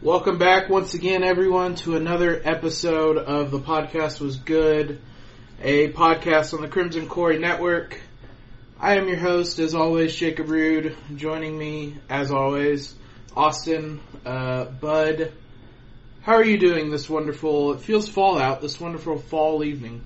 Welcome back once again, everyone, to another episode of The Podcast Was Good, a podcast on the Crimson Quarry Network. I am your host, as always, Jacob Rude. Joining me, as always, Auston, uh, Bud. How are you doing this wonderful, it feels fall out, this wonderful fall evening?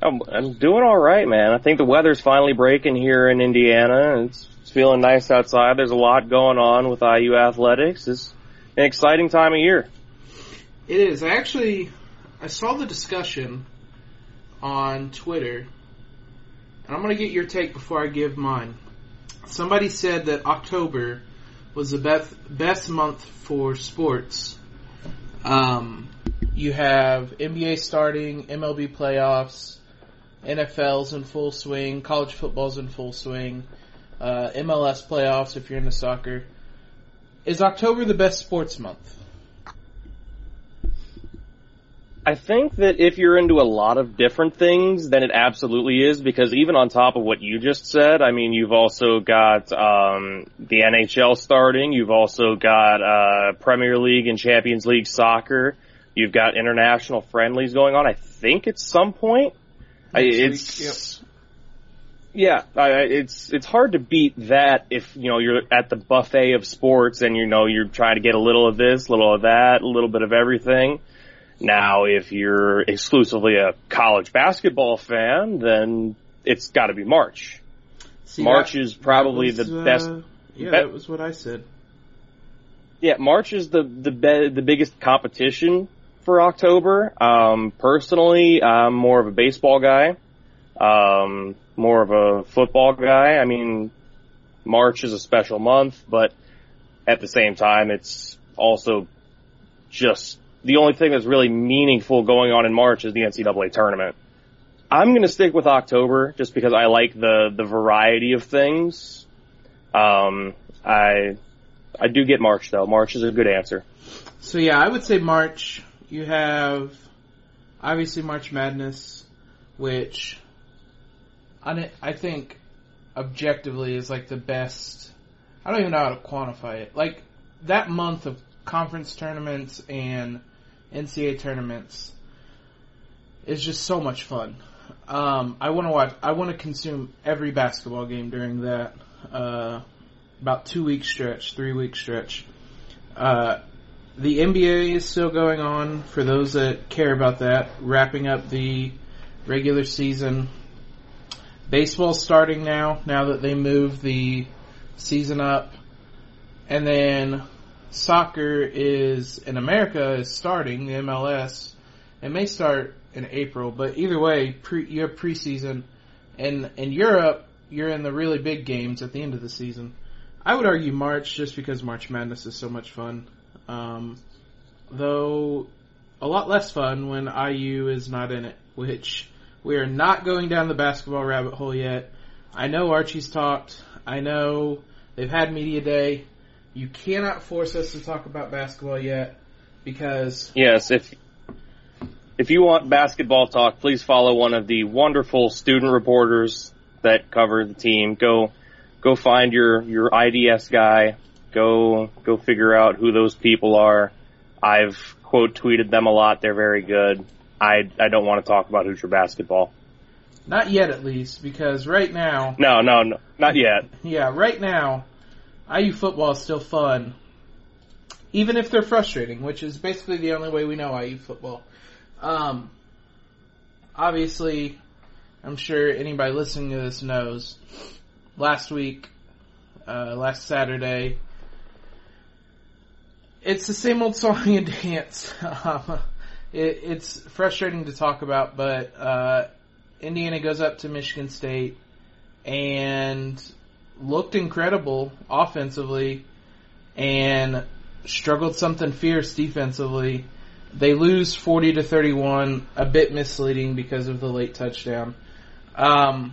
I'm, I'm doing all right, man. I think the weather's finally breaking here in Indiana. It's, it's feeling nice outside. There's a lot going on with IU athletics. It's an exciting time of year. It is. I actually, I saw the discussion on Twitter, and I'm going to get your take before I give mine. Somebody said that October was the best best month for sports. Um, you have NBA starting, MLB playoffs, NFL's in full swing, college football's in full swing, uh, MLS playoffs if you're into soccer. Is October the best sports month? I think that if you're into a lot of different things, then it absolutely is because even on top of what you just said, I mean, you've also got um, the NHL starting, you've also got uh, Premier League and Champions League soccer, you've got international friendlies going on. I think at some point, I, it's Yep. Yeah, it's it's hard to beat that if you know you're at the buffet of sports and you know you're trying to get a little of this, a little of that, a little bit of everything. Now, if you're exclusively a college basketball fan, then it's got to be March. See, March that- is probably was, the uh, best. Yeah, bet- that was what I said. Yeah, March is the the be- the biggest competition for October. Um, personally, I'm more of a baseball guy, um, more of a football guy. I mean, March is a special month, but at the same time, it's also just the only thing that's really meaningful going on in March is the NCAA tournament. I'm going to stick with October just because I like the the variety of things. Um, I I do get March though. March is a good answer. So yeah, I would say March. You have obviously March Madness, which I I think objectively is like the best. I don't even know how to quantify it. Like that month of conference tournaments and NCAA tournaments is just so much fun. Um, I want to watch. I want to consume every basketball game during that uh, about two week stretch, three week stretch. Uh, the NBA is still going on for those that care about that, wrapping up the regular season. Baseball's starting now, now that they moved the season up. And then soccer is, in America, is starting, the MLS. It may start in April, but either way, pre, you have preseason. And in Europe, you're in the really big games at the end of the season. I would argue March just because March Madness is so much fun. Um, though a lot less fun when IU is not in it, which we are not going down the basketball rabbit hole yet. I know Archie's talked. I know they've had media day. You cannot force us to talk about basketball yet because Yes, if if you want basketball talk, please follow one of the wonderful student reporters that cover the team. Go go find your your IDS guy. Go go figure out who those people are. I've quote tweeted them a lot. They're very good. I I don't want to talk about Hoosier basketball. not yet at least because right now No, no, no, not yet. Yeah, right now, IU football is still fun. Even if they're frustrating, which is basically the only way we know IU football. Um, obviously, I'm sure anybody listening to this knows, last week, uh, last Saturday, it's the same old song and dance. It, it's frustrating to talk about, but, uh, Indiana goes up to Michigan State and looked incredible offensively and struggled something fierce defensively. They lose 40 to 31, a bit misleading because of the late touchdown. Um,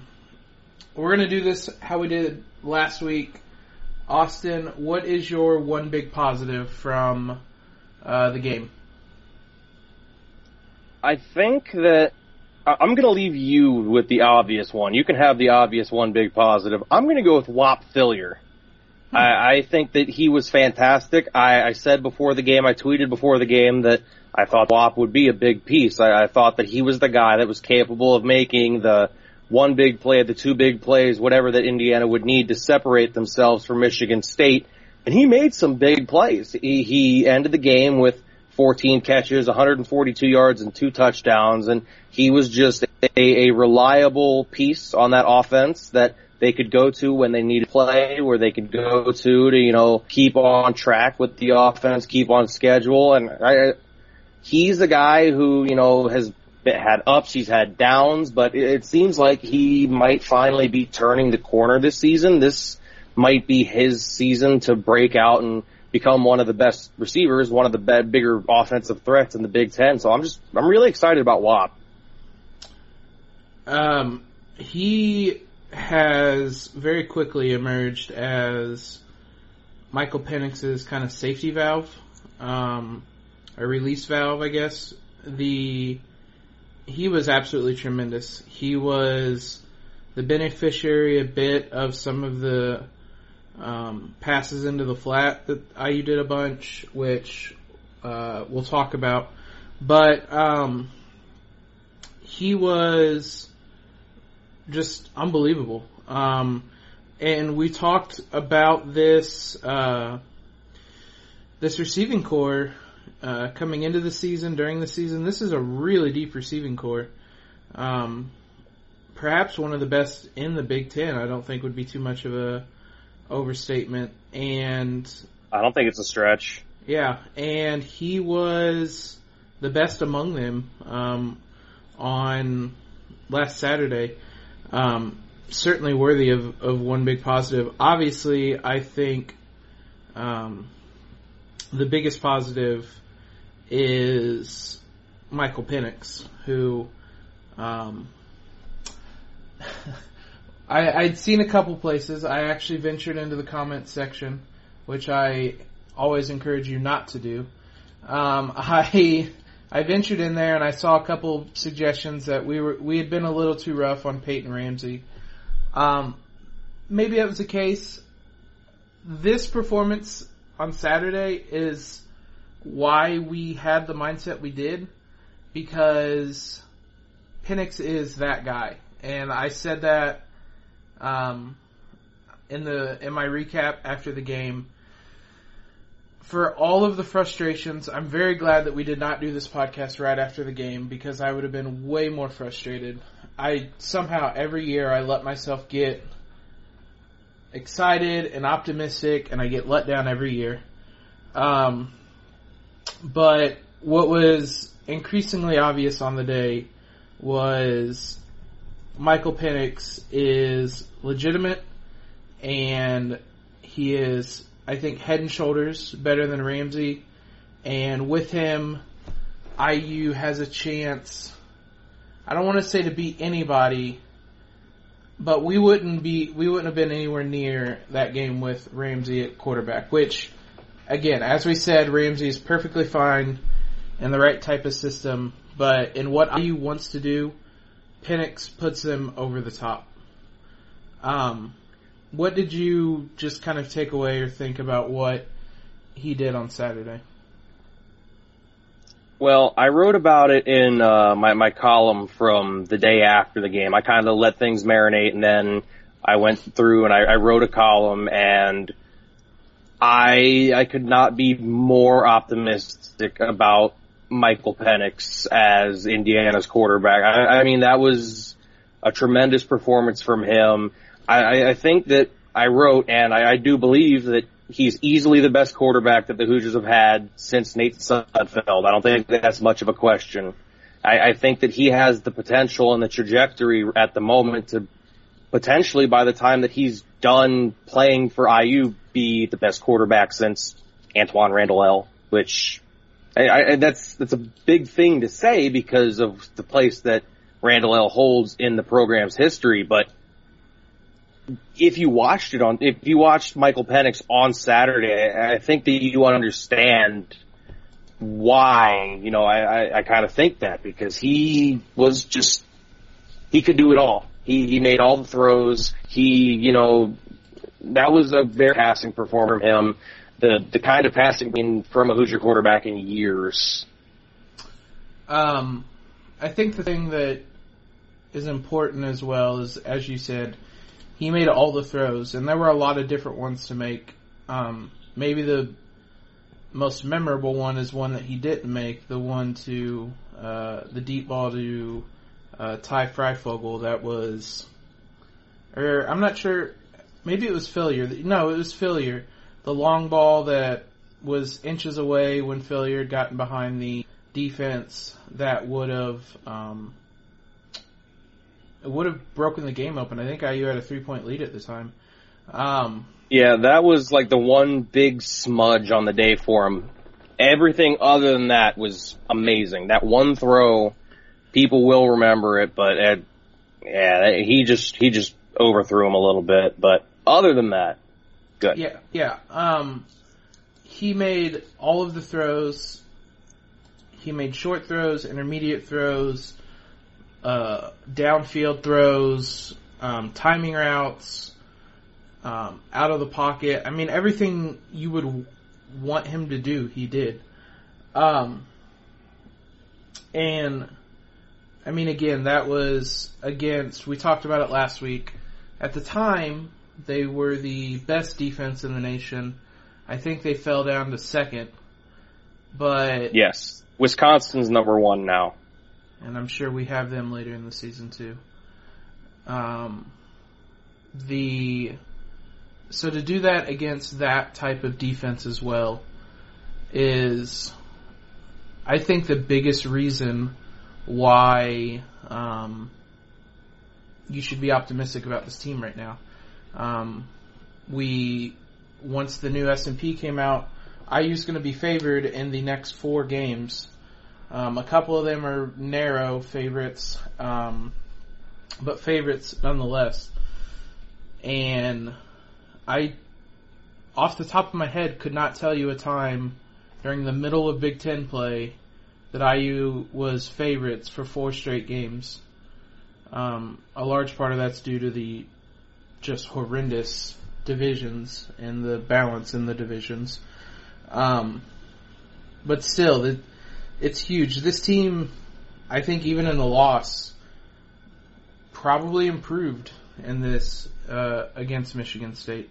we're going to do this how we did last week. Auston, what is your one big positive from uh, the game? I think that I'm going to leave you with the obvious one. You can have the obvious one big positive. I'm going to go with Whop Philyor. Hmm. I, I think that he was fantastic. I, I said before the game, I tweeted before the game that I thought Whop would be a big piece. I, I thought that he was the guy that was capable of making the one big play, the two big plays, whatever that Indiana would need to separate themselves from Michigan State. And he made some big plays. He, he ended the game with 14 catches, 142 yards, and two touchdowns. And he was just a, a reliable piece on that offense that they could go to when they need to play, where they could go to to, you know, keep on track with the offense, keep on schedule. And I, he's a guy who, you know, has had ups, he's had downs, but it seems like he might finally be turning the corner this season. This might be his season to break out and become one of the best receivers, one of the be- bigger offensive threats in the Big Ten. So I'm just, I'm really excited about Whop. Um, he has very quickly emerged as Michael Penix's kind of safety valve, um, a release valve, I guess. The he was absolutely tremendous. He was the beneficiary a bit of some of the um, passes into the flat that IU did a bunch, which uh, we'll talk about. But um, he was just unbelievable. Um, and we talked about this uh, this receiving core uh, coming into the season, during the season. This is a really deep receiving core. Um, perhaps one of the best in the Big Ten. I don't think would be too much of a overstatement. And I don't think it's a stretch. Yeah, and he was the best among them um, on last Saturday. Um, certainly worthy of, of one big positive. Obviously, I think um, the biggest positive is Michael Penix, who um, I, I'd seen a couple places. I actually ventured into the comments section, which I always encourage you not to do. Um, I I ventured in there and I saw a couple suggestions that we were we had been a little too rough on Peyton Ramsey. Um, maybe that was the case. This performance on Saturday is why we had the mindset we did because Penix is that guy, and I said that um, in the in my recap after the game for all of the frustrations, I'm very glad that we did not do this podcast right after the game because I would have been way more frustrated. I somehow every year I let myself get excited and optimistic and I get let down every year. Um, but what was increasingly obvious on the day was Michael Penix is legitimate and he is I think head and shoulders better than Ramsey. And with him, IU has a chance. I don't want to say to beat anybody, but we wouldn't be we wouldn't have been anywhere near that game with Ramsey at quarterback. Which, again, as we said, Ramsey is perfectly fine in the right type of system, but in what IU wants to do, Penix puts them over the top. Um, what did you just kind of take away or think about what he did on Saturday? Well, I wrote about it in uh, my my column from the day after the game. I kind of let things marinate, and then I went through and I, I wrote a column, and I I could not be more optimistic about Michael Penix as Indiana's quarterback. I, I mean, that was a tremendous performance from him. I, I think that I wrote, and I, I do believe that he's easily the best quarterback that the Hoosiers have had since Nate Sudfeld. I don't think that's much of a question. I, I think that he has the potential and the trajectory at the moment to potentially, by the time that he's done playing for IU, be the best quarterback since Antwaan Randle El, which I, I, that's that's a big thing to say because of the place that Randle El holds in the program's history, but if you watched it on, if you watched Michael Penix on Saturday, I think that you understand why, you know, I, I, I kind of think that because he was just, he could do it all. He, he made all the throws. He, you know, that was a very passing performance from him. The the kind of passing in from a Hoosier quarterback in years. Um, I think the thing that is important as well is, as you said, he made all the throws, and there were a lot of different ones to make. Um, maybe the most memorable one is one that he didn't make, the one to uh, the deep ball to uh, Ty Fryfogle. That was, or I'm not sure. Maybe it was Philyor. No, it was Philyor. The long ball that was inches away when Philyor had gotten behind the defense that would have um, it would have broken the game open. I think IU had a three point lead at the time. Um, yeah, that was like the one big smudge on the day for him. Everything other than that was amazing. That one throw, people will remember it, but it, yeah, he just he just overthrew him a little bit. But other than that, good. Yeah, yeah. Um, he made all of the throws. He made short throws, intermediate throws, uh, downfield throws, um, timing routes, um, out of the pocket. I mean, everything you would want him to do, he did. Um, and I mean, again, that was against. We talked about it last week. At the time, they were the best defense in the nation. I think they fell down to second, but yes, Wisconsin's number one now, and I'm sure we have them later in the season too. Um, the so to do that against that type of defense as well is, I think, the biggest reason why um, you should be optimistic about this team right now. Um, we once the new S and P came out, IU's going to be favored in the next four games. Um, a couple of them are narrow favorites, um, but favorites nonetheless. And I, off the top of my head, could not tell you a time during the middle of Big Ten play that IU was favorites for four straight games. Um, a large part of that's due to the just horrendous divisions and the balance in the divisions. Um, but still, it, it's huge. This team, I think, even in the loss, probably improved in this uh, against Michigan State.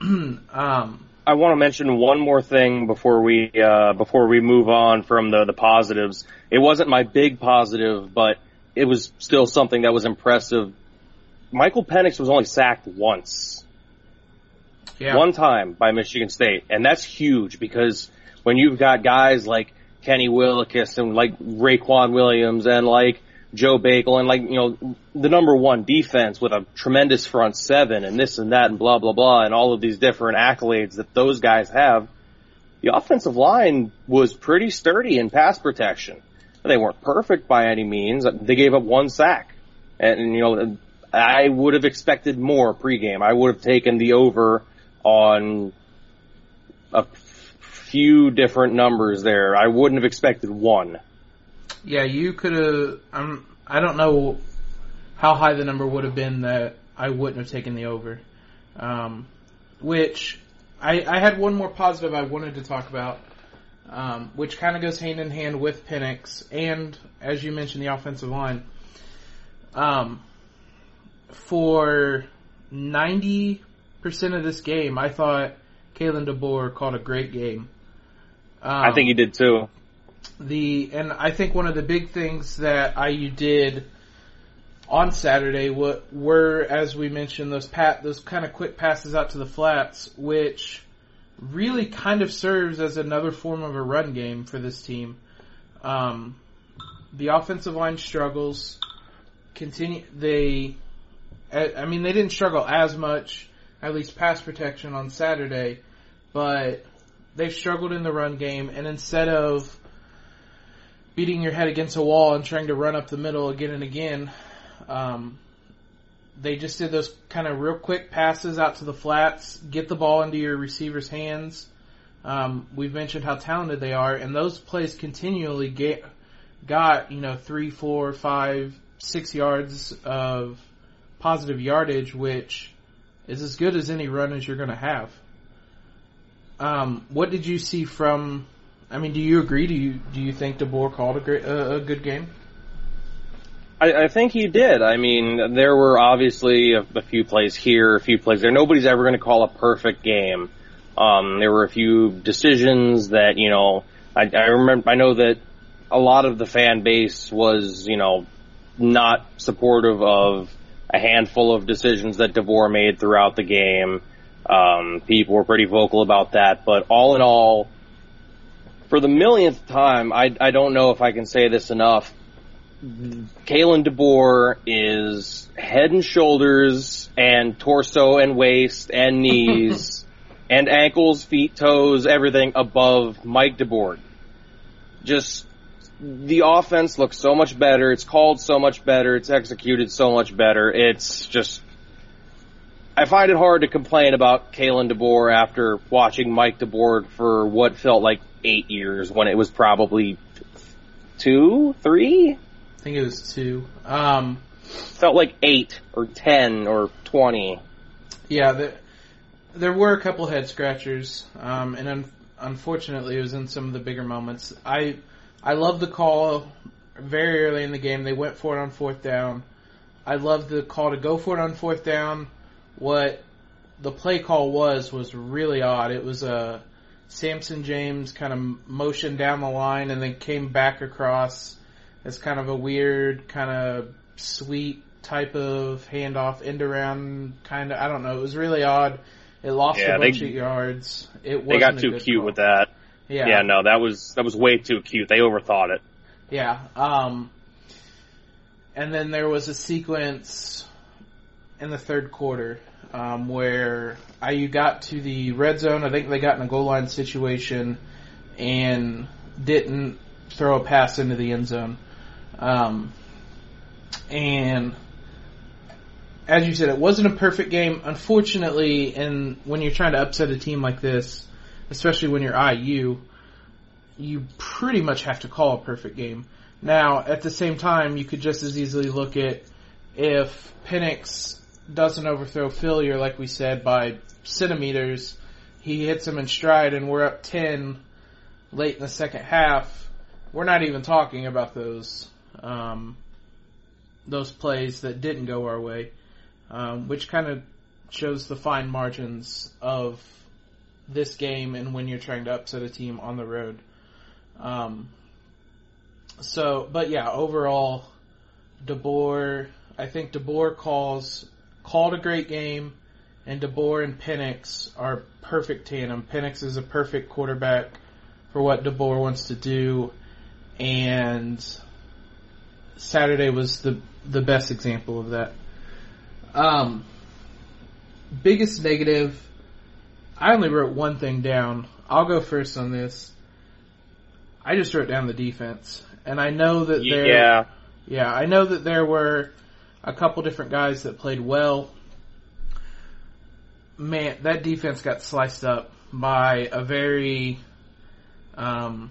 um, I want to mention one more thing before we uh, before we move on from the the positives. It wasn't my big positive, but it was still something that was impressive. Michael Penix was only sacked once. Yeah. One time by Michigan State, and that's huge because when you've got guys like Kenny Willekes and like Raequan Williams and like Joe Bakal and like, you know, the number one defense with a tremendous front seven and this and that and blah, blah, blah and all of these different accolades that those guys have. The offensive line was pretty sturdy in pass protection. They weren't perfect by any means. They gave up one sack. And, you know, I would have expected more pregame. I would have taken the over on a few different numbers there. I wouldn't have expected one. Yeah, you could have. I'm. I don't know how high the number would have been that I wouldn't have taken the over. Um, which I, I had one more positive I wanted to talk about, um, which kind of goes hand in hand with Penix and, as you mentioned, the offensive line. Um, for ninety percent of this game, I thought Kalen DeBoer called a great game. Um, I think he did too the and I think one of the big things that IU did on Saturday what were as we mentioned those pat those kind of quick passes out to the flats, which really kind of serves as another form of a run game for this team. Um, the offensive line struggles. Continue they. I mean, they didn't struggle as much, at least pass protection on Saturday, but they've struggled in the run game. And instead of beating your head against a wall and trying to run up the middle again and again. Um, they just did those kind of real quick passes out to the flats, get the ball into your receiver's hands. Um, we've mentioned how talented they are, and those plays continually get got you know three, four, five, six yards of positive yardage, which is as good as any run as you're going to have. Um, what did you see from? I mean, do you agree? Do you do you think DeBoer called a great uh, a good game? I, I think he did. I mean, there were obviously a, a few plays here, a few plays there. Nobody's ever going to call a perfect game. Um, there were a few decisions that you know. I, I remember. I know that a lot of the fan base was, you know, not supportive of a handful of decisions that DeBoer made throughout the game. Um, people were pretty vocal about that, but all in all, for the millionth time, I, I don't know if I can say this enough. Kalen DeBoer is head and shoulders and torso and waist and knees and ankles, feet, toes, everything above Mike DeBord. Just the offense looks so much better. It's called so much better. It's executed so much better. It's just, I find it hard to complain about Kalen DeBoer after watching Mike DeBord for what felt like eight years when it was probably two, three. I think it was two. Um, felt like eight or ten or twenty. Yeah, there, there were a couple head scratchers, um, and un- unfortunately, it was in some of the bigger moments. I I love the call very early in the game. They went for it on fourth down. I love the call to go for it on fourth down. What the play call was was really odd. It was a Samson James kind of motion down the line and then came back across. It's kind of a weird, kind of sweet type of handoff, end around kind of. I don't know. It was really odd. It lost yeah, a bunch they, of yards. It they got too cute call. with that. Yeah. Yeah, no, that was that was way too cute. They overthought it. Yeah. Um and then there was a sequence in the third quarter um, where IU got to the red zone. I think they got in a goal line situation and didn't throw a pass into the end zone. Um, and as you said, it wasn't a perfect game. Unfortunately, and when you're trying to upset a team like this, especially when you're IU, you pretty much have to call a perfect game. Now, at the same time, you could just as easily look at if Penix doesn't overthrow Philyor, like we said, by centimeters, he hits him in stride and we're up 10 late in the second half. We're not even talking about those, um, those plays that didn't go our way, um, which kind of shows the fine margins of this game and when you're trying to upset a team on the road. Um, so, but yeah, overall, DeBoer, I think DeBoer calls, called a great game, and DeBoer and Penix are perfect tandem. Penix is a perfect quarterback for what DeBoer wants to do, and Saturday was the the best example of that. Um, biggest negative I only wrote one thing down. I'll go first on this. I just wrote down the defense, and I know that there. Yeah. Yeah, I know that there were a couple different guys that played well. Man, that defense got sliced up by a very um,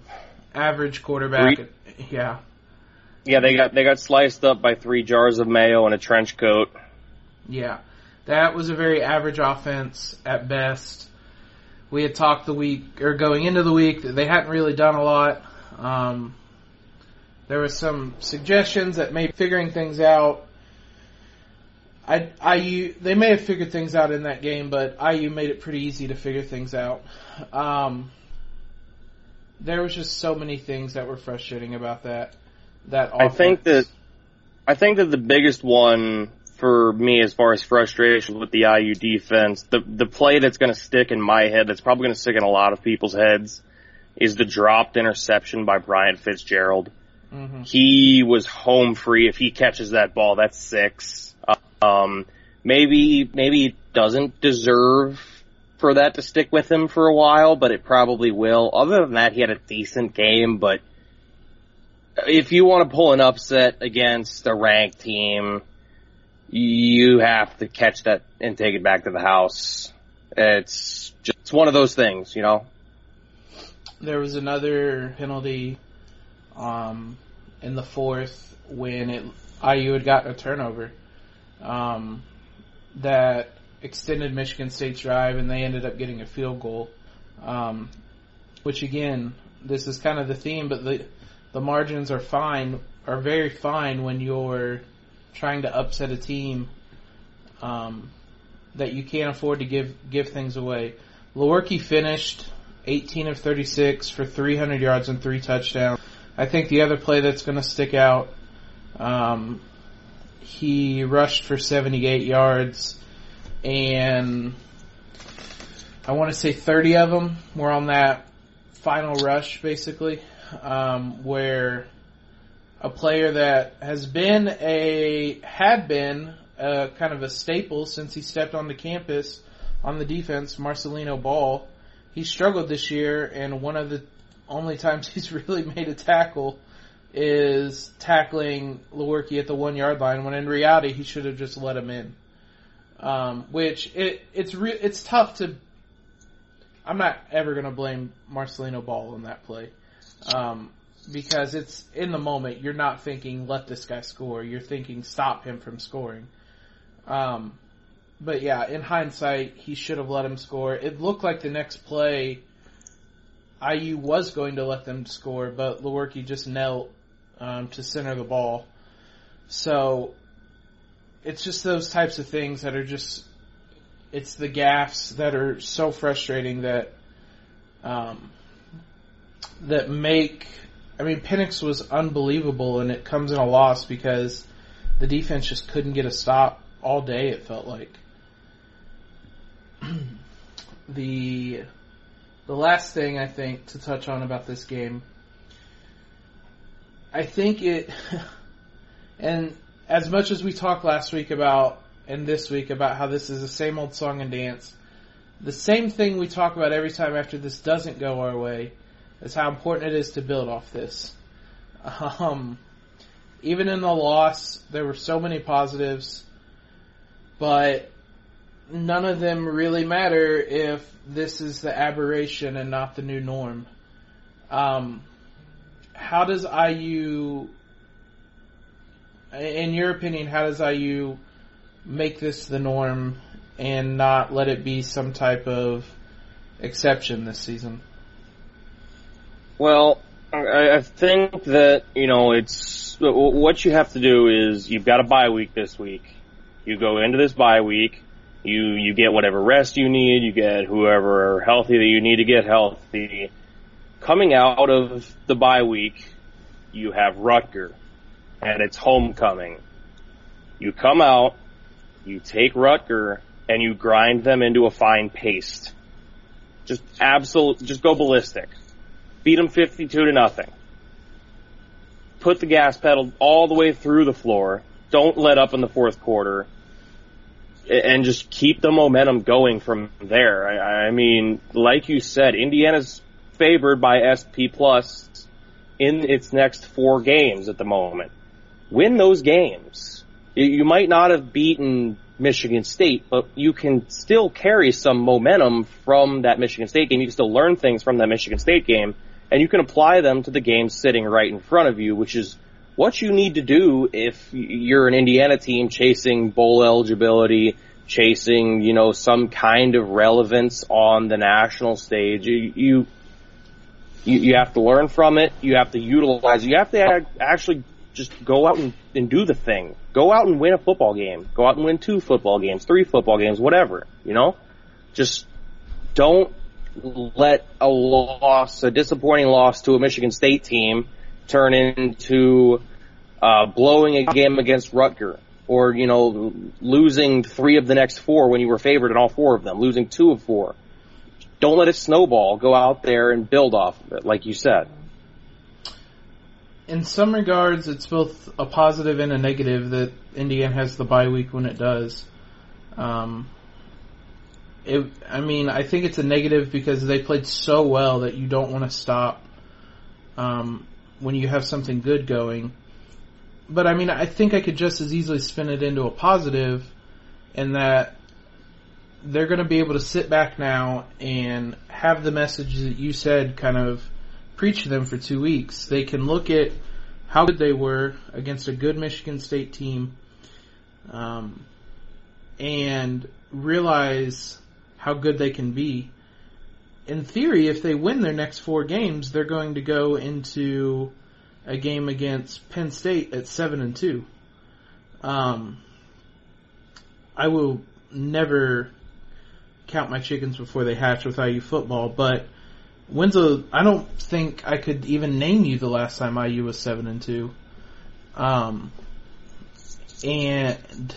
average quarterback. Three. Yeah. Yeah, they got they got sliced up by three jars of mayo and a trench coat. Yeah, that was a very average offense at best we had talked the week or going into the week that they hadn't really done a lot. Um, there was some suggestions that maybe figuring things out. I, IU, they may have figured things out in that game, but IU made it pretty easy to figure things out. Um, there was just so many things that were frustrating about that. That offense. I think that I think that the biggest one for me as far as frustration with the IU defense. The the play that's going to stick in my head, that's probably going to stick in a lot of people's heads, is the dropped interception by Bryant Fitzgerald. Mm-hmm. He was home free. If he catches that ball, that's six. Um, maybe maybe he doesn't deserve for that to stick with him for a while, but it probably will. Other than that, he had a decent game, but if you want to pull an upset against a ranked team, you have to catch that and take it back to the house. It's just it's one of those things, you know. There was another penalty um, in the fourth when it IU had gotten a turnover um, that extended Michigan State's drive, and they ended up getting a field goal. Um, which again, this is kind of the theme, but the the margins are fine, are very fine when you're trying to upset a team um, that you can't afford to give give things away. Lewerke finished 18 of 36 for 300 yards and three touchdowns. I think the other play that's going to stick out, um, he rushed for 78 yards, and I want to say 30 of them were on that final rush, basically, um, where a player that has been a had been a, kind of a staple since he stepped on the campus on the defense, Marcelino Ball. He struggled this year, and one of the only times he's really made a tackle is tackling Lewerke at the one yard line. When in reality, he should have just let him in. Um, which it it's re- it's tough to. I'm not ever going to blame Marcelino Ball on that play. Um, because it's in the moment you're not thinking let this guy score. You're thinking stop him from scoring. Um, but yeah in hindsight he should have let him score. It looked like the next play IU was going to let them score but Lewerke just knelt um, to center the ball. So it's just those types of things that are just it's the gaffes that are so frustrating that um, that make I mean, Penix was unbelievable, and it comes in a loss because the defense just couldn't get a stop all day. It felt like the the last thing I think to touch on about this game. I think it, and as much as we talked last week about and this week about how this is the same old song and dance, the same thing we talk about every time after this doesn't go our way is how important it is to build off this. Um, even in the loss, there were so many positives, but none of them really matter if this is the aberration and not the new norm. Um, how does IU, in your opinion, how does IU make this the norm and not let it be some type of exception this season? Well, I think that, you know, it's, what you have to do is you've got a bye week this week. You go into this bye week, you, you get whatever rest you need, you get whoever healthy that you need to get healthy. Coming out of the bye week, you have Rutger, and it's homecoming. You come out, you take Rutger, and you grind them into a fine paste. Just absolute, just go ballistic beat them 52 to nothing. Put the gas pedal all the way through the floor. Don't let up in the fourth quarter. And just keep the momentum going from there. I, I mean, like you said, Indiana's favored by SP plus in its next four games at the moment. Win those games. You might not have beaten Michigan State, but you can still carry some momentum from that Michigan State game. You can still learn things from that Michigan State game and you can apply them to the game sitting right in front of you, which is what you need to do if you're an Indiana team chasing bowl eligibility, chasing, you know, some kind of relevance on the national stage. You, you, you have to learn from it. You have to utilize. You have to actually just go out and, and do the thing. Go out and win a football game. Go out and win two football games, three football games, whatever, you know? Just don't let a loss, a disappointing loss to a Michigan State team turn into uh, blowing a game against Rutger or, you know, losing three of the next four when you were favored in all four of them, losing two of four. Don't let it snowball. Go out there and build off of it, like you said. In some regards, it's both a positive and a negative that Indiana has the bye week when it does. Um, it, I mean, I think it's a negative because they played so well that you don't want to stop um, when you have something good going. But I mean, I think I could just as easily spin it into a positive in that they're going to be able to sit back now and have the message that you said kind of preach to them for two weeks. They can look at how good they were against a good Michigan State team. Um, and realize how good they can be. In theory, if they win their next four games, they're going to go into a game against Penn State at seven and two. Um, I will never count my chickens before they hatch with IU football, but a? I don't think I could even name you the last time IU was seven and two. Um, and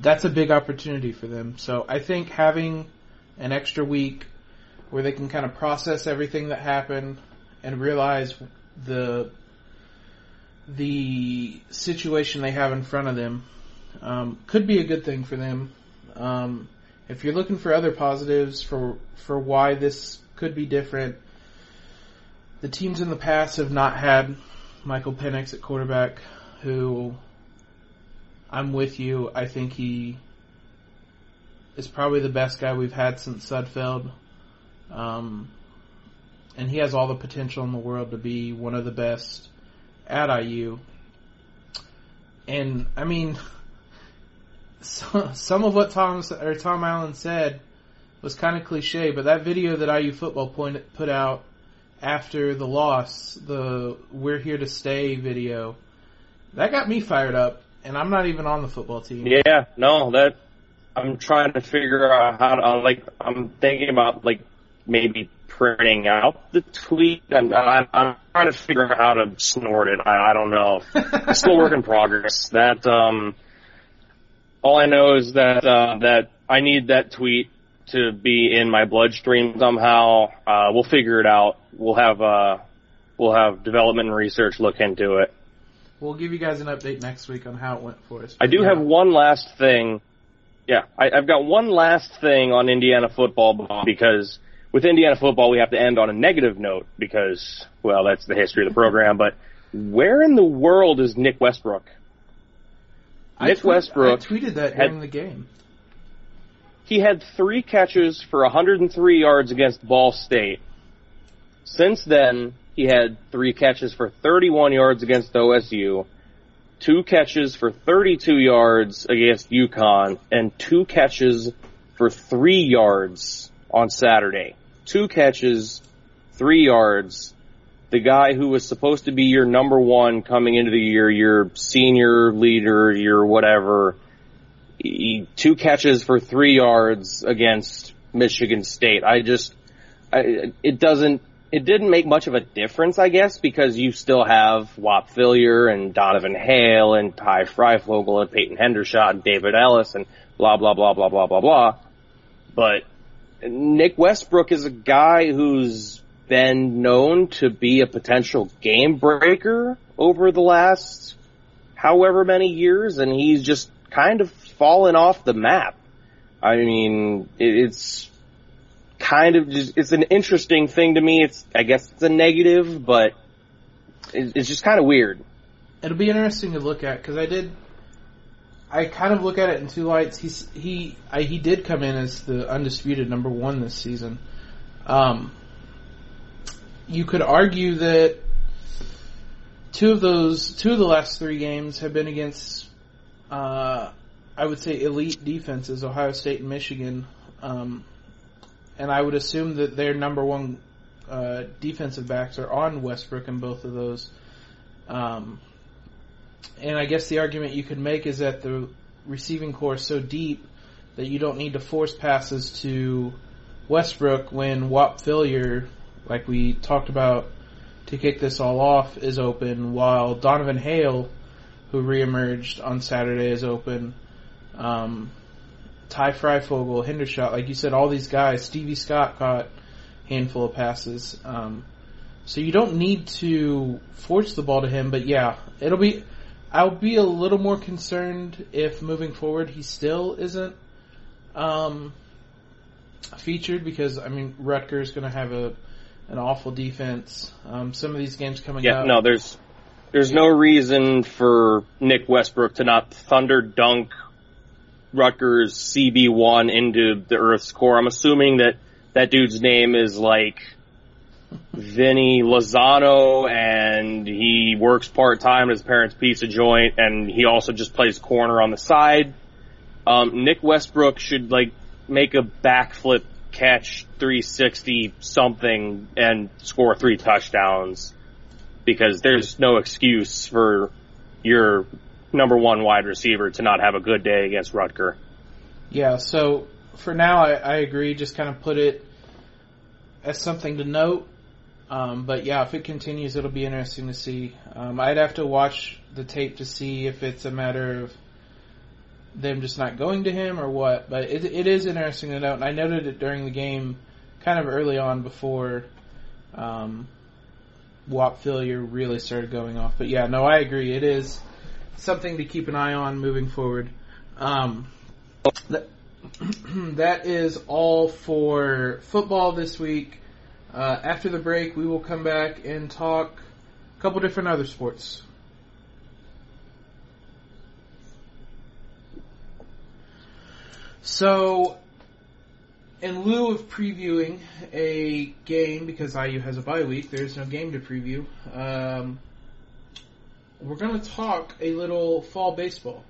that's a big opportunity for them. So I think having an extra week where they can kind of process everything that happened and realize the the situation they have in front of them um, could be a good thing for them. Um, if you're looking for other positives for for why this could be different, the teams in the past have not had Michael Penix at quarterback, who I'm with you. I think he is probably the best guy we've had since Sudfeld. Um, and he has all the potential in the world to be one of the best at IU. And I mean, so, some of what Tom or Tom Allen said was kind of cliche, but that video that IU football point, put out after the loss, the "We're Here to Stay" video, that got me fired up. And I'm not even on the football team. Yeah, no, that I'm trying to figure out how to like. I'm thinking about like maybe printing out the tweet. I'm, I'm, I'm trying to figure out how to snort it. I, I don't know. It's still work in progress. That um, all I know is that uh, that I need that tweet to be in my bloodstream somehow. Uh, we'll figure it out. We'll have uh, we'll have development and research look into it. We'll give you guys an update next week on how it went for us. I do yeah. have one last thing. Yeah, I, I've got one last thing on Indiana football because with Indiana football we have to end on a negative note because well that's the history of the program. But where in the world is Nick Westbrook? Nick tweet, Westbrook I tweeted that had- during the game. He had three catches for 103 yards against Ball State. Since then, he had three catches for 31 yards against OSU, two catches for 32 yards against UConn, and two catches for three yards on Saturday. Two catches, three yards. The guy who was supposed to be your number one coming into the year, your senior leader, your whatever, he, two catches for three yards against Michigan State. I just, I, it doesn't, it didn't make much of a difference, I guess, because you still have Whop Philyor and Donovan Hale and Ty Fryfogle and Peyton Hendershot and David Ellis and blah, blah, blah, blah, blah, blah, blah. But Nick Westbrook is a guy who's been known to be a potential game breaker over the last however many years, and he's just kind of fallen off the map. I mean, it's kind of just, it's an interesting thing to me. It's, I guess it's a negative, but it, it's just kind of weird. It'll be interesting to look at because I did. I kind of look at it in two lights. He's he I, he did come in as the undisputed number one this season. Um, you could argue that two of those two of the last three games have been against uh, I would say elite defenses, Ohio State and Michigan. Um, and I would assume that their number one uh, defensive backs are on Westbrook in both of those. Um, and I guess the argument you could make is that the receiving core is so deep that you don't need to force passes to Westbrook when Whop Philyor, like we talked about to kick this all off, is open, while Donovan Hale, who reemerged on Saturday, is open. Um, Ty Fryfogle, Hendershot, like you said, all these guys. Stevie Scott caught a handful of passes. Um, so you don't need to force the ball to him, but yeah, it'll be. I'll be a little more concerned if moving forward he still isn't um, featured because I mean Rutgers going to have a an awful defense. Um, some of these games coming Yeah, up. no, there's there's no reason for Nick Westbrook to not thunder dunk Rutgers CB1 into the Earth's core. I'm assuming that that dude's name is like Vinny Lozano and he works part time at his parents' pizza joint and he also just plays corner on the side. Um, Nick Westbrook should like make a backflip catch 360 something and score three touchdowns because there's no excuse for your number one wide receiver to not have a good day against Rutger. Yeah, so for now, I, I agree. Just kind of put it as something to note. Um, but yeah, if it continues, it'll be interesting to see. Um, I'd have to watch the tape to see if it's a matter of them just not going to him or what. But it, it is interesting to note, and I noted it during the game, kind of early on before um, Whop Philyor really started going off. But yeah, no, I agree. It is something to keep an eye on moving forward. Um, that, is all for football this week. Uh, after the break, we will come back and talk a couple different other sports. So, in lieu of previewing a game, because IU has a bye week, there's no game to preview. Um, we're going to talk a little fall baseball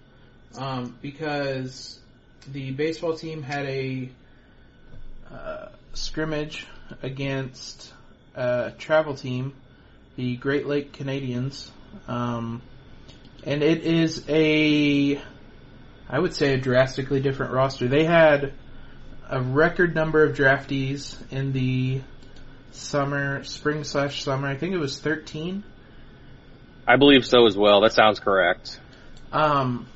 um, because the baseball team had a uh, scrimmage against a travel team, the Great Lake Canadians, um, and it is a, I would say, a drastically different roster. They had a record number of draftees in the summer, spring slash summer. I think it was thirteen. I believe so as well. That sounds correct. Um,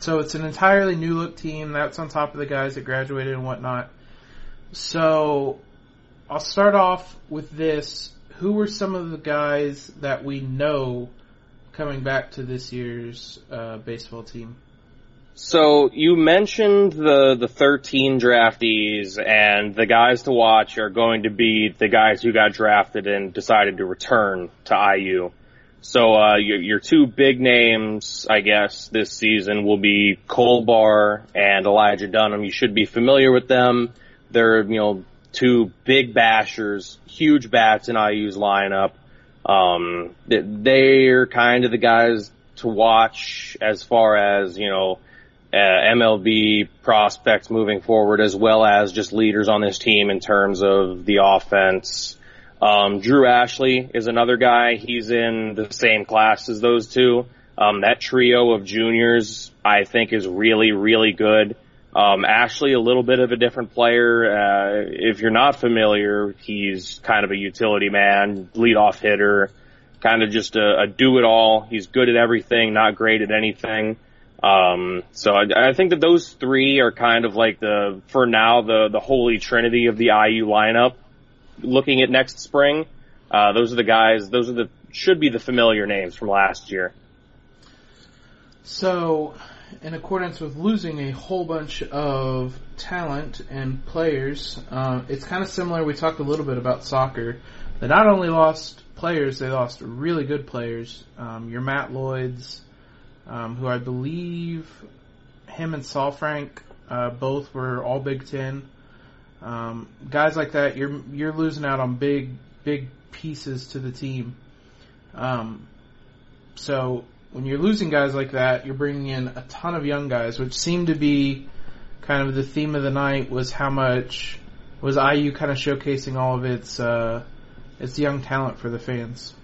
so it's an entirely new look team. That's on top of the guys that graduated and whatnot. So I'll start off with this. Who were some of the guys that we know coming back to this year's uh, baseball team? So you mentioned the the 13 draftees and the guys to watch are going to be the guys who got drafted and decided to return to IU. So uh, your, your two big names, I guess, this season will be Cole Barr and Elijah Dunham. You should be familiar with them. They're you know two big bashers, huge bats in IU's lineup. Um, they're kind of the guys to watch as far as you know uh, MLB prospects moving forward, as well as just leaders on this team in terms of the offense um, Drew Ashley is another guy. He's in the same class as those two. Um, that trio of juniors, I think, is really, really good. Um, Ashley, a little bit of a different player. Uh, if you're not familiar, he's kind of a utility man, leadoff hitter, kind of just a, a do-it-all. He's good at everything, not great at anything. Um, so I, I think that those three are kind of like the, for now, the the holy trinity of the IU lineup looking at next spring, uh, those are the guys. Those are the should be the familiar names from last year. So, in accordance with losing a whole bunch of talent and players, uh, it's kind of similar. We talked a little bit about soccer. They not only lost players, they lost really good players. Um, your Matt Lloyds, um, who I believe him and Saalfrank uh, both were all Big Ten. Um, guys like that, you're you're losing out on big big pieces to the team. Um, so when you're losing guys like that, you're bringing in a ton of young guys, which seemed to be kind of the theme of the night. Was how much was IU kind of showcasing all of its uh, its young talent for the fans.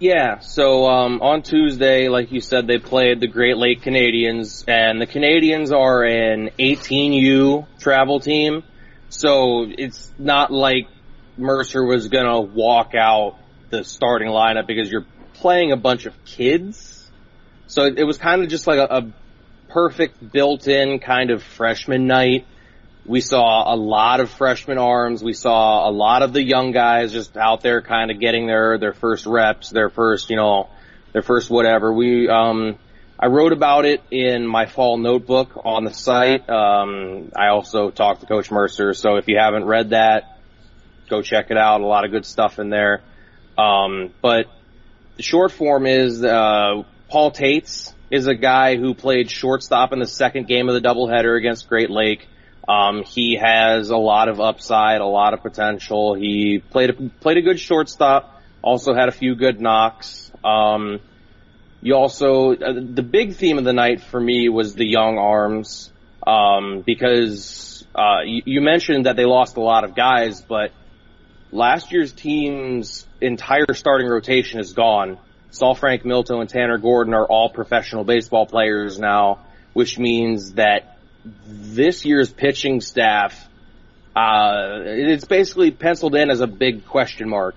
Yeah, so um, on Tuesday, like you said, they played the Great Lake Canadians, and the Canadians are an 18U travel team. So it's not like Mercer was gonna walk out the starting lineup because you're playing a bunch of kids. So it, was kind of just like a, a perfect built-in kind of freshman night. We saw a lot of freshman arms. We saw a lot of the young guys just out there kind of getting their, their first reps, their first, you know, their first whatever. We, um, I wrote about it in my fall notebook on the site. Um, I also talked to Coach Mercer, so if you haven't read that, go check it out. A lot of good stuff in there. Um, but the short form is uh, Paul Tates is a guy who played shortstop in the second game of the doubleheader against Great Lake. Um, he has a lot of upside, a lot of potential. He played a, played a good shortstop. Also had a few good knocks. Um, you also, uh, the big theme of the night for me was the young arms. Um, because, uh, you, you mentioned that they lost a lot of guys, but last year's team's entire starting rotation is gone. Saalfrank Milto and Tanner Gordon are all professional baseball players now, which means that this year's pitching staff, uh, it's basically penciled in as a big question mark.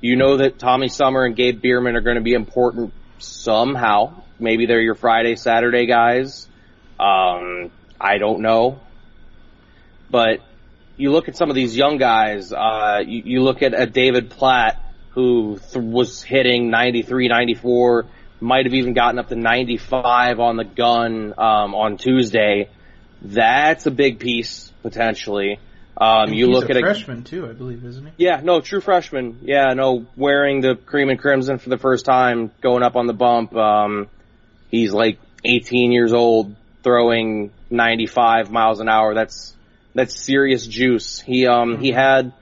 You know that Tommy Sommer and Gabe Bierman are going to be important somehow. Maybe they're your Friday, Saturday guys. Um, I don't know. But you look at some of these young guys, uh, you, you look at a David Platt who th- was hitting 93, 94, might have even gotten up to 95 on the gun, um, on Tuesday. That's a big piece, potentially. Um, you look a at a freshman too, I believe, isn't he? yeah, no, true freshman. Yeah, no, wearing the cream and crimson for the first time, going up on the bump. Um, he's like 18 years old, throwing 95 miles an hour. That's that's serious juice. He um he had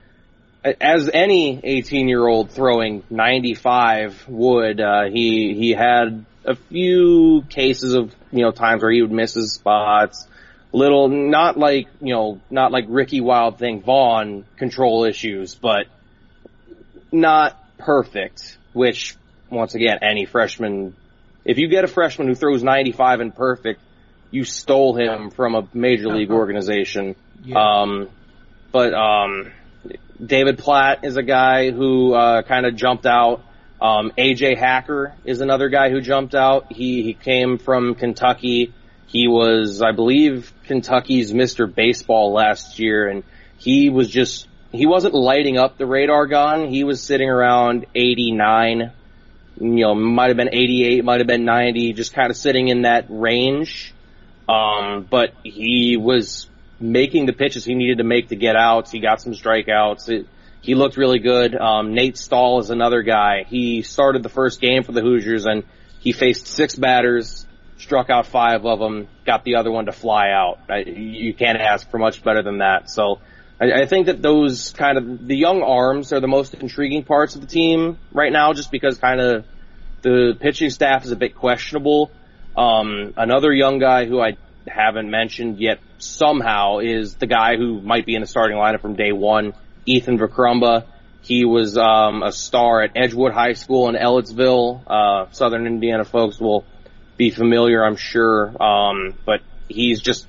as any 18 year old throwing 95 would. Uh, he he had a few cases of you know times where he would miss his spots. Little, not like you know, not like Ricky Wild thing Vaughn control issues, but not perfect. Which once again, any freshman, if you get a freshman who throws 95 and perfect, you stole him from a major league organization. Yeah. Um, but um, David Platt is a guy who uh, kind of jumped out. Um, AJ Hacker is another guy who jumped out. He he came from Kentucky. He was, I believe, Kentucky's Mr. Baseball last year, and he was just he wasn't lighting up the radar gun. He was sitting around 89. You know, might have been 88, might have been 90, just kind of sitting in that range. Um, but he was making the pitches he needed to make to get outs. He got some strikeouts. It, he looked really good. Um, Nate Stahl is another guy. He started the first game for the Hoosiers and he faced six batters, struck out five of them, got the other one to fly out. I, you can't ask for much better than that. So I, I think that those kind of the young arms are the most intriguing parts of the team right now, just because kind of the pitching staff is a bit questionable. Um, another young guy who I haven't mentioned yet somehow is the guy who might be in the starting lineup from day one, Ethan Vecrumba. He was um, a star at Edgewood High School in Ellettsville. Uh, Southern Indiana folks will be familiar, I'm sure. Um, but he's just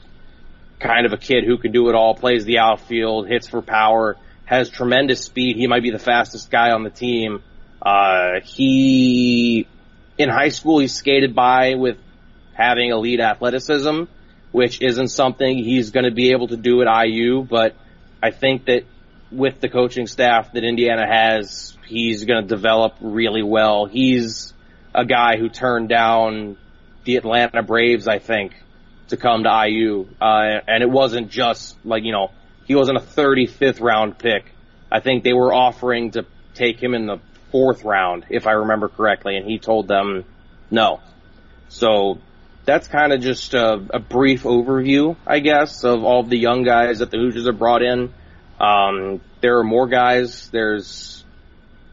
kind of a kid who can do it all, plays the outfield, hits for power, has tremendous speed. He might be the fastest guy on the team. Uh, he, in high school, he skated by with having elite athleticism, which isn't something he's going to be able to do at IU, but I think that with the coaching staff that Indiana has, he's going to develop really well. He's a guy who turned down the Atlanta Braves, I think, to come to IU. Uh, and it wasn't just like, you know, he wasn't a 35th round pick. I think they were offering to take him in the fourth round, if I remember correctly, and he told them no. So that's kind of just a, a, brief overview, I guess, of all the young guys that the Hoosiers have brought in. Um, there are more guys. There's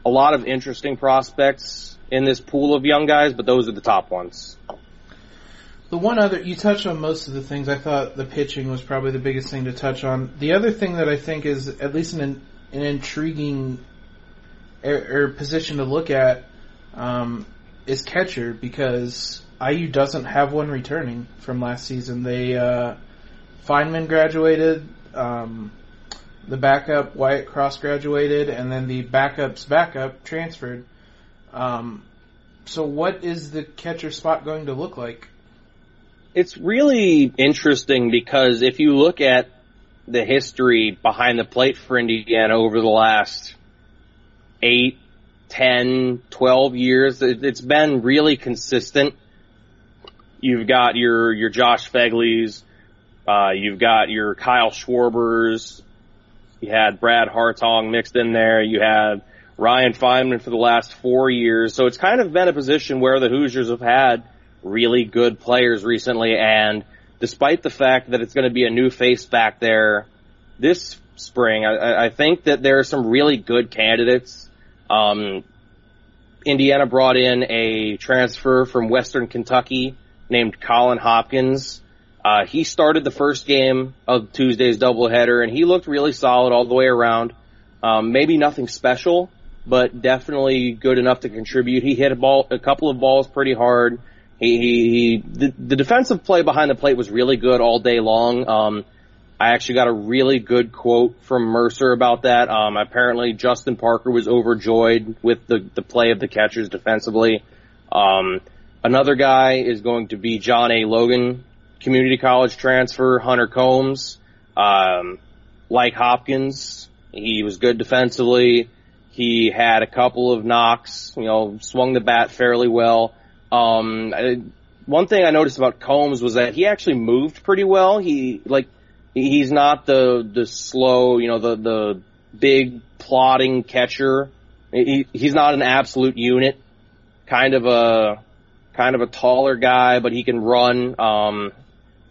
a lot of interesting prospects in this pool of young guys, but those are the top ones. The one other, you touched on most of the things. I thought the pitching was probably the biggest thing to touch on. The other thing that I think is at least an, an intriguing or, or position to look at um, is catcher because IU doesn't have one returning from last season. They uh, Fineman graduated, um, the backup Wyatt Cross graduated, and then the backup's backup transferred. Um, so, what is the catcher spot going to look like? It's really interesting because if you look at the history behind the plate for Indiana over the last eight, 10, 12 years, it's been really consistent. You've got your, your Josh Phegley's, uh, you've got your Kyle Schwarbers, you had Brad Hartong mixed in there, you had Ryan Fineman for the last four years, so it's kind of been a position where the Hoosiers have had really good players recently, and despite the fact that it's going to be a new face back there this spring, I, I think that there are some really good candidates. Um, Indiana brought in a transfer from Western Kentucky named Colin Hopkins. Uh, he started the first game of Tuesday's doubleheader, and he looked really solid all the way around. Um, maybe nothing special, but definitely good enough to contribute. He hit a ball, a couple of balls pretty hard. He, he, he the, the defensive play behind the plate was really good all day long. Um, I actually got a really good quote from Mercer about that. Um, apparently Justin Parker was overjoyed with the, the play of the catchers defensively. Um, another guy is going to be John A. Logan, community college transfer, Hunter Combs. Um, like Hopkins, he was good defensively. He had a couple of knocks, you know, swung the bat fairly well. Um, I, one thing I noticed about Combs was that he actually moved pretty well. He, like, he's not the the slow, you know, the the big plodding catcher. He, he's not an absolute unit. Kind of a kind of a taller guy, but he can run. Um,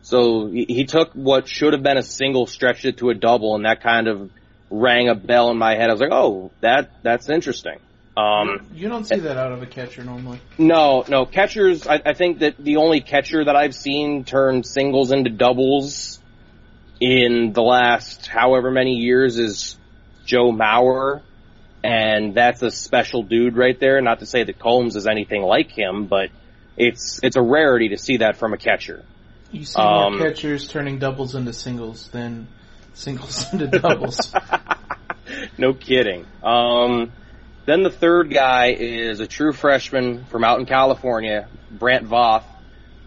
so he, he took what should have been a single, stretched it to a double, and that kind of rang a bell in my head. I was like, oh, that that's interesting. Um, you don't see that out of a catcher normally. No, no catchers. I, I think that the only catcher that I've seen turn singles into doubles in the last however many years is Joe Mauer, and that's a special dude right there. Not to say that Combs is anything like him, but it's it's a rarity to see that from a catcher. You see more um, catchers turning doubles into singles than singles into doubles. no kidding. Um, then the third guy is a true freshman from out in California, Brant Voth.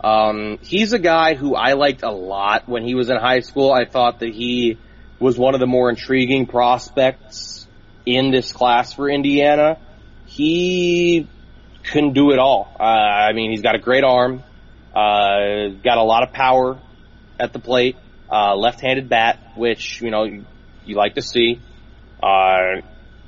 Um, he's a guy who I liked a lot when he was in high school. I thought that he was one of the more intriguing prospects in this class for Indiana. He can do it all. Uh, I mean, he's got a great arm, uh, got a lot of power at the plate, uh, left-handed bat, which, you know, you, you like to see. Uh,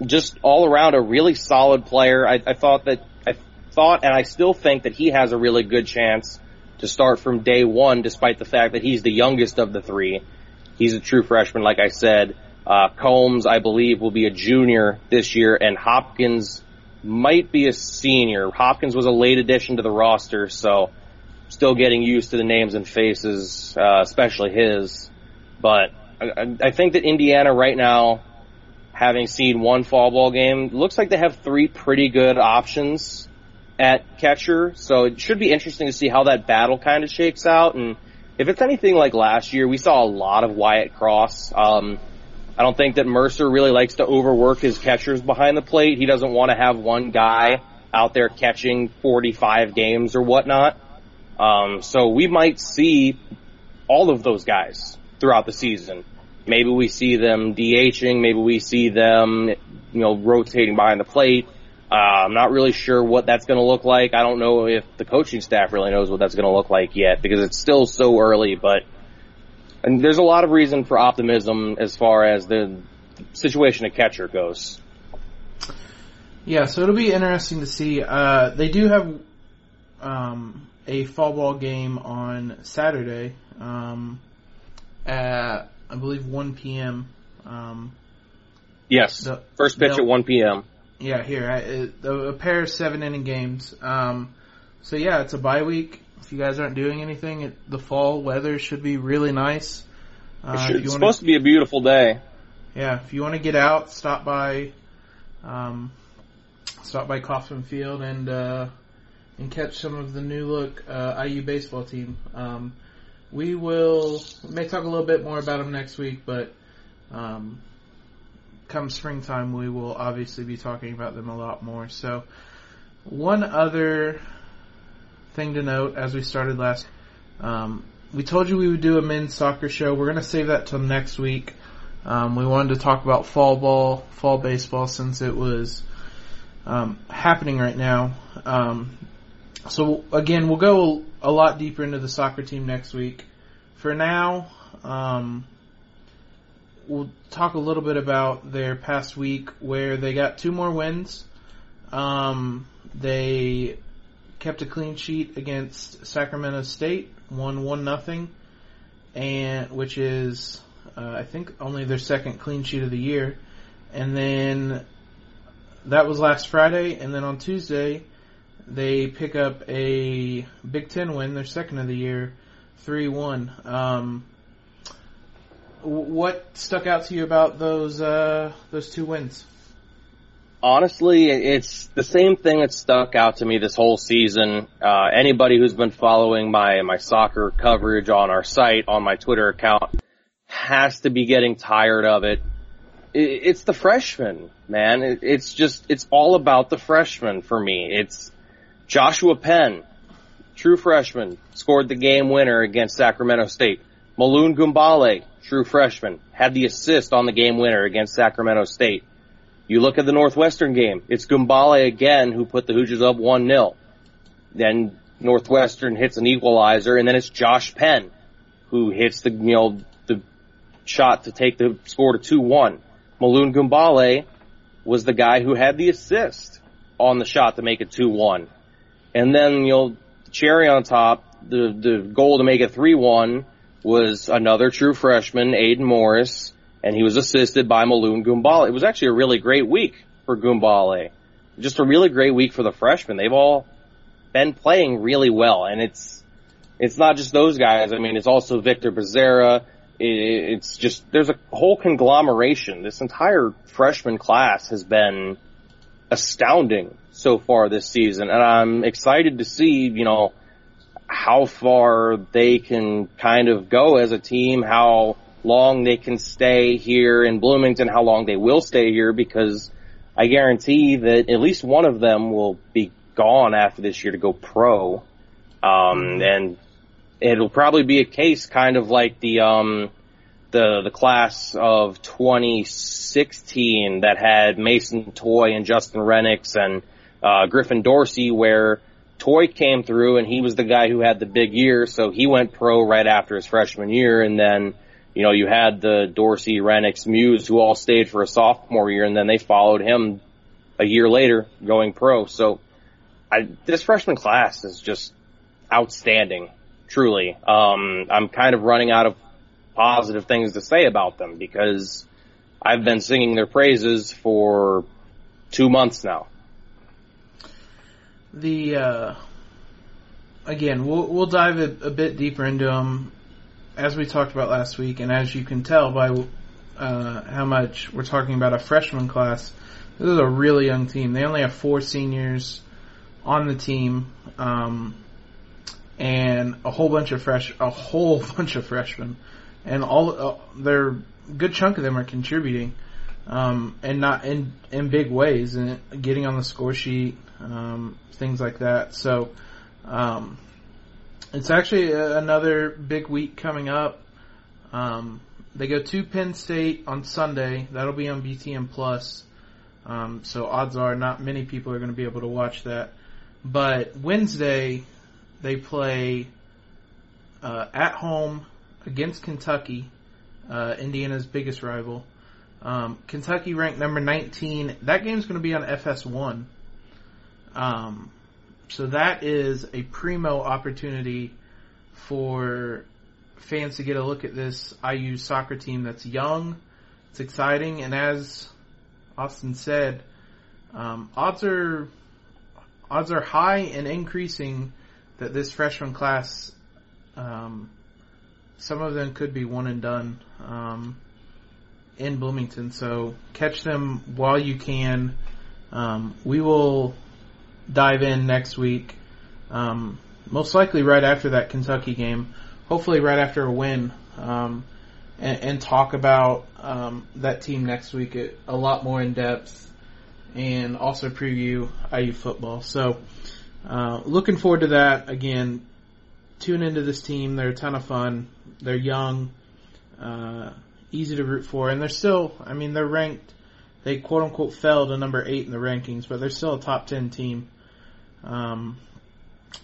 just all around a really solid player. I, I thought that, I thought and I still think that he has a really good chance to start from day one, despite the fact that he's the youngest of the three. He's a true freshman, like I said. Uh, Combs, I believe, will be a junior this year, and Hopkins might be a senior. Hopkins was a late addition to the roster, so still getting used to the names and faces, uh, especially his. But I, I think that Indiana right now, having seen one fall ball game, looks like they have three pretty good options at catcher, so it should be interesting to see how that battle kind of shakes out. And if it's anything like last year, we saw a lot of Wyatt Cross. Um, I don't think that Mercer really likes to overwork his catchers behind the plate. He doesn't want to have one guy out there catching 45 games or whatnot. Um, so we might see all of those guys throughout the season. Maybe we see them DHing, maybe we see them, you know, rotating behind the plate. Uh, I'm not really sure what that's going to look like. I don't know if the coaching staff really knows what that's going to look like yet because it's still so early, but and there's a lot of reason for optimism as far as the situation at catcher goes. Yeah, so it'll be interesting to see. Uh, they do have um, a fall ball game on Saturday um, at I believe 1 p.m. Um, yes, the, first pitch at 1 p.m. Yeah, here I, it, a pair of seven inning games. Um, so yeah, it's a bye week. If you guys aren't doing anything, it, the fall weather should be really nice. Uh, it it's supposed to be a beautiful day. Yeah, if you want to get out, stop by, um, stop by Kaufman Field and uh, and catch some of the new look uh, IU baseball team. Um, we will we may talk a little bit more about them next week, but um, come springtime, we will obviously be talking about them a lot more. So, one other thing to note as we started last, um, we told you we would do a men's soccer show. We're going to save that till next week. Um, we wanted to talk about fall ball, fall baseball, since it was um, happening right now. Um, so again, we'll go a lot deeper into the soccer team next week. For now, um, we'll talk a little bit about their past week where they got two more wins. Um, they kept a clean sheet against Sacramento State, won one nothing, and which is uh, I think only their second clean sheet of the year. And then that was last Friday, and then on Tuesday they pick up a Big Ten win, their second of the year, three one. Um, what stuck out to you about those uh, those two wins? Honestly, it's the same thing that stuck out to me this whole season. Uh, anybody who's been following my my soccer coverage on our site on my Twitter account has to be getting tired of it. It's the freshmen, man. It's just it's all about the freshmen for me. It's Joshua Penn, true freshman, scored the game winner against Sacramento State. Maouloune Goumballe, true freshman, had the assist on the game winner against Sacramento State. You look at the Northwestern game, it's Goumballe again who put the Hoosiers up 1-0. Then Northwestern hits an equalizer and then it's Josh Penn who hits the, you know, the shot to take the score to 2-1. Maouloune Goumballe was the guy who had the assist on the shot to make it 2-1. And then, you know, cherry on top, the, the goal to make it 3-1 was another true freshman, Aiden Morris, and he was assisted by Maouloune Goumballe. It was actually a really great week for Goumballe. Just a really great week for the freshmen. They've all been playing really well, and it's it's not just those guys. I mean, it's also Victor Becerra. It's just there's a whole conglomeration. This entire freshman class has been astounding so far this season, and I'm excited to see you know how far they can kind of go as a team, how long they can stay here in Bloomington, how long they will stay here, because I guarantee that at least one of them will be gone after this year to go pro. Um, and it'll probably be a case kind of like the, um, the, the class of 2016 that had Mason Toye and Justin Rennicks and, uh, Griffin Dorsey where Toye came through and he was the guy who had the big year, so he went pro right after his freshman year, and then, you know, you had the Dorsey, Rennicks, Muse who all stayed for a sophomore year, and then they followed him a year later going pro. So, I, this freshman class is just outstanding, truly. Um, I'm kind of running out of positive things to say about them because I've been singing their praises for two months now the uh, again, we'll we'll dive a, a, bit deeper into them as we talked about last week, and as you can tell by uh, how much we're talking about a freshman class. This is a really young team. They only have four seniors on the team, um, and a whole bunch of fresh, a whole bunch of freshmen, and all uh, they're good chunk of them are contributing, um, and not in in big ways, and getting on the score sheet, um, things like that. So, um, it's actually another big week coming up. Um, they go to Penn State on Sunday. That'll be on BTN Plus. Um, so odds are not many people are going to be able to watch that. But Wednesday, they play uh, at home against Kentucky, uh, Indiana's biggest rival. Um, Kentucky ranked number 19. That game's going to be on FS1. Um, so that is a primo opportunity for fans to get a look at this IU soccer team that's young, it's exciting, and as Auston said, um, odds are odds are high and increasing that this freshman class, um, some of them could be one and done um, in Bloomington. So catch them while you can. Um, we will dive in next week. Um, most likely right after that Kentucky game. Hopefully right after a win. Um, and, and, talk about um, that team next week a, a, lot more in depth and also preview IU football. So, uh, looking forward to that. Again, tune into this team. They're a ton of fun. They're young, uh, easy to root for, and they're still, I mean, they're ranked, they quote unquote fell to number eight in the rankings, but they're still a top 10 team. Um,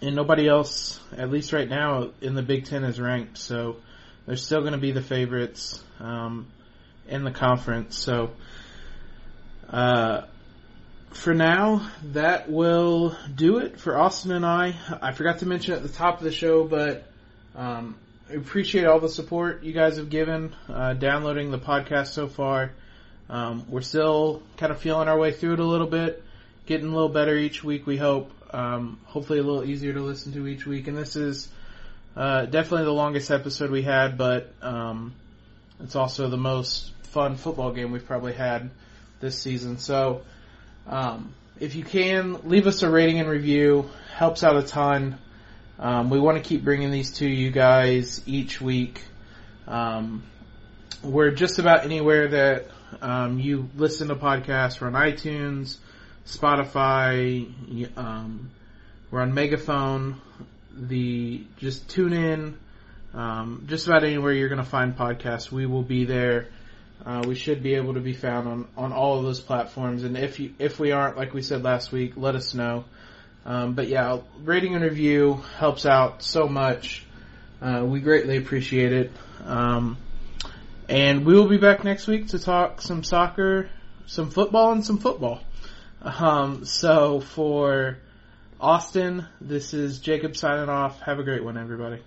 and nobody else, at least right now, in the Big Ten is ranked. So they're still going to be the favorites um, in the conference. So uh, for now, that will do it for Auston and I. I forgot to mention at the top of the show, but um, I appreciate all the support you guys have given uh, downloading the podcast so far. Um, we're still kind of feeling our way through it a little bit, getting a little better each week. We hope um, hopefully a little easier to listen to each week. And this is Uh, definitely the longest episode we had, but um, it's also the most fun football game we've probably had this season. So, um, if you can, leave us a rating and review. Helps out a ton. Um, we want to keep bringing these to you guys each week. Um, we're just about anywhere that um, you listen to podcasts. We're on iTunes, Spotify. Um, we're on Megaphone. The just tune in. Um, just about anywhere you're going to find podcasts, we will be there. Uh, we should be able to be found on, on all of those platforms. And if you if we aren't, like we said last week, let us know. Um, but yeah, rating and review helps out so much. Uh, we greatly appreciate it. Um, and we will be back next week to talk some soccer, some football, and some football. Um, so for Auston, this is Jacob signing off. Have a great one, everybody.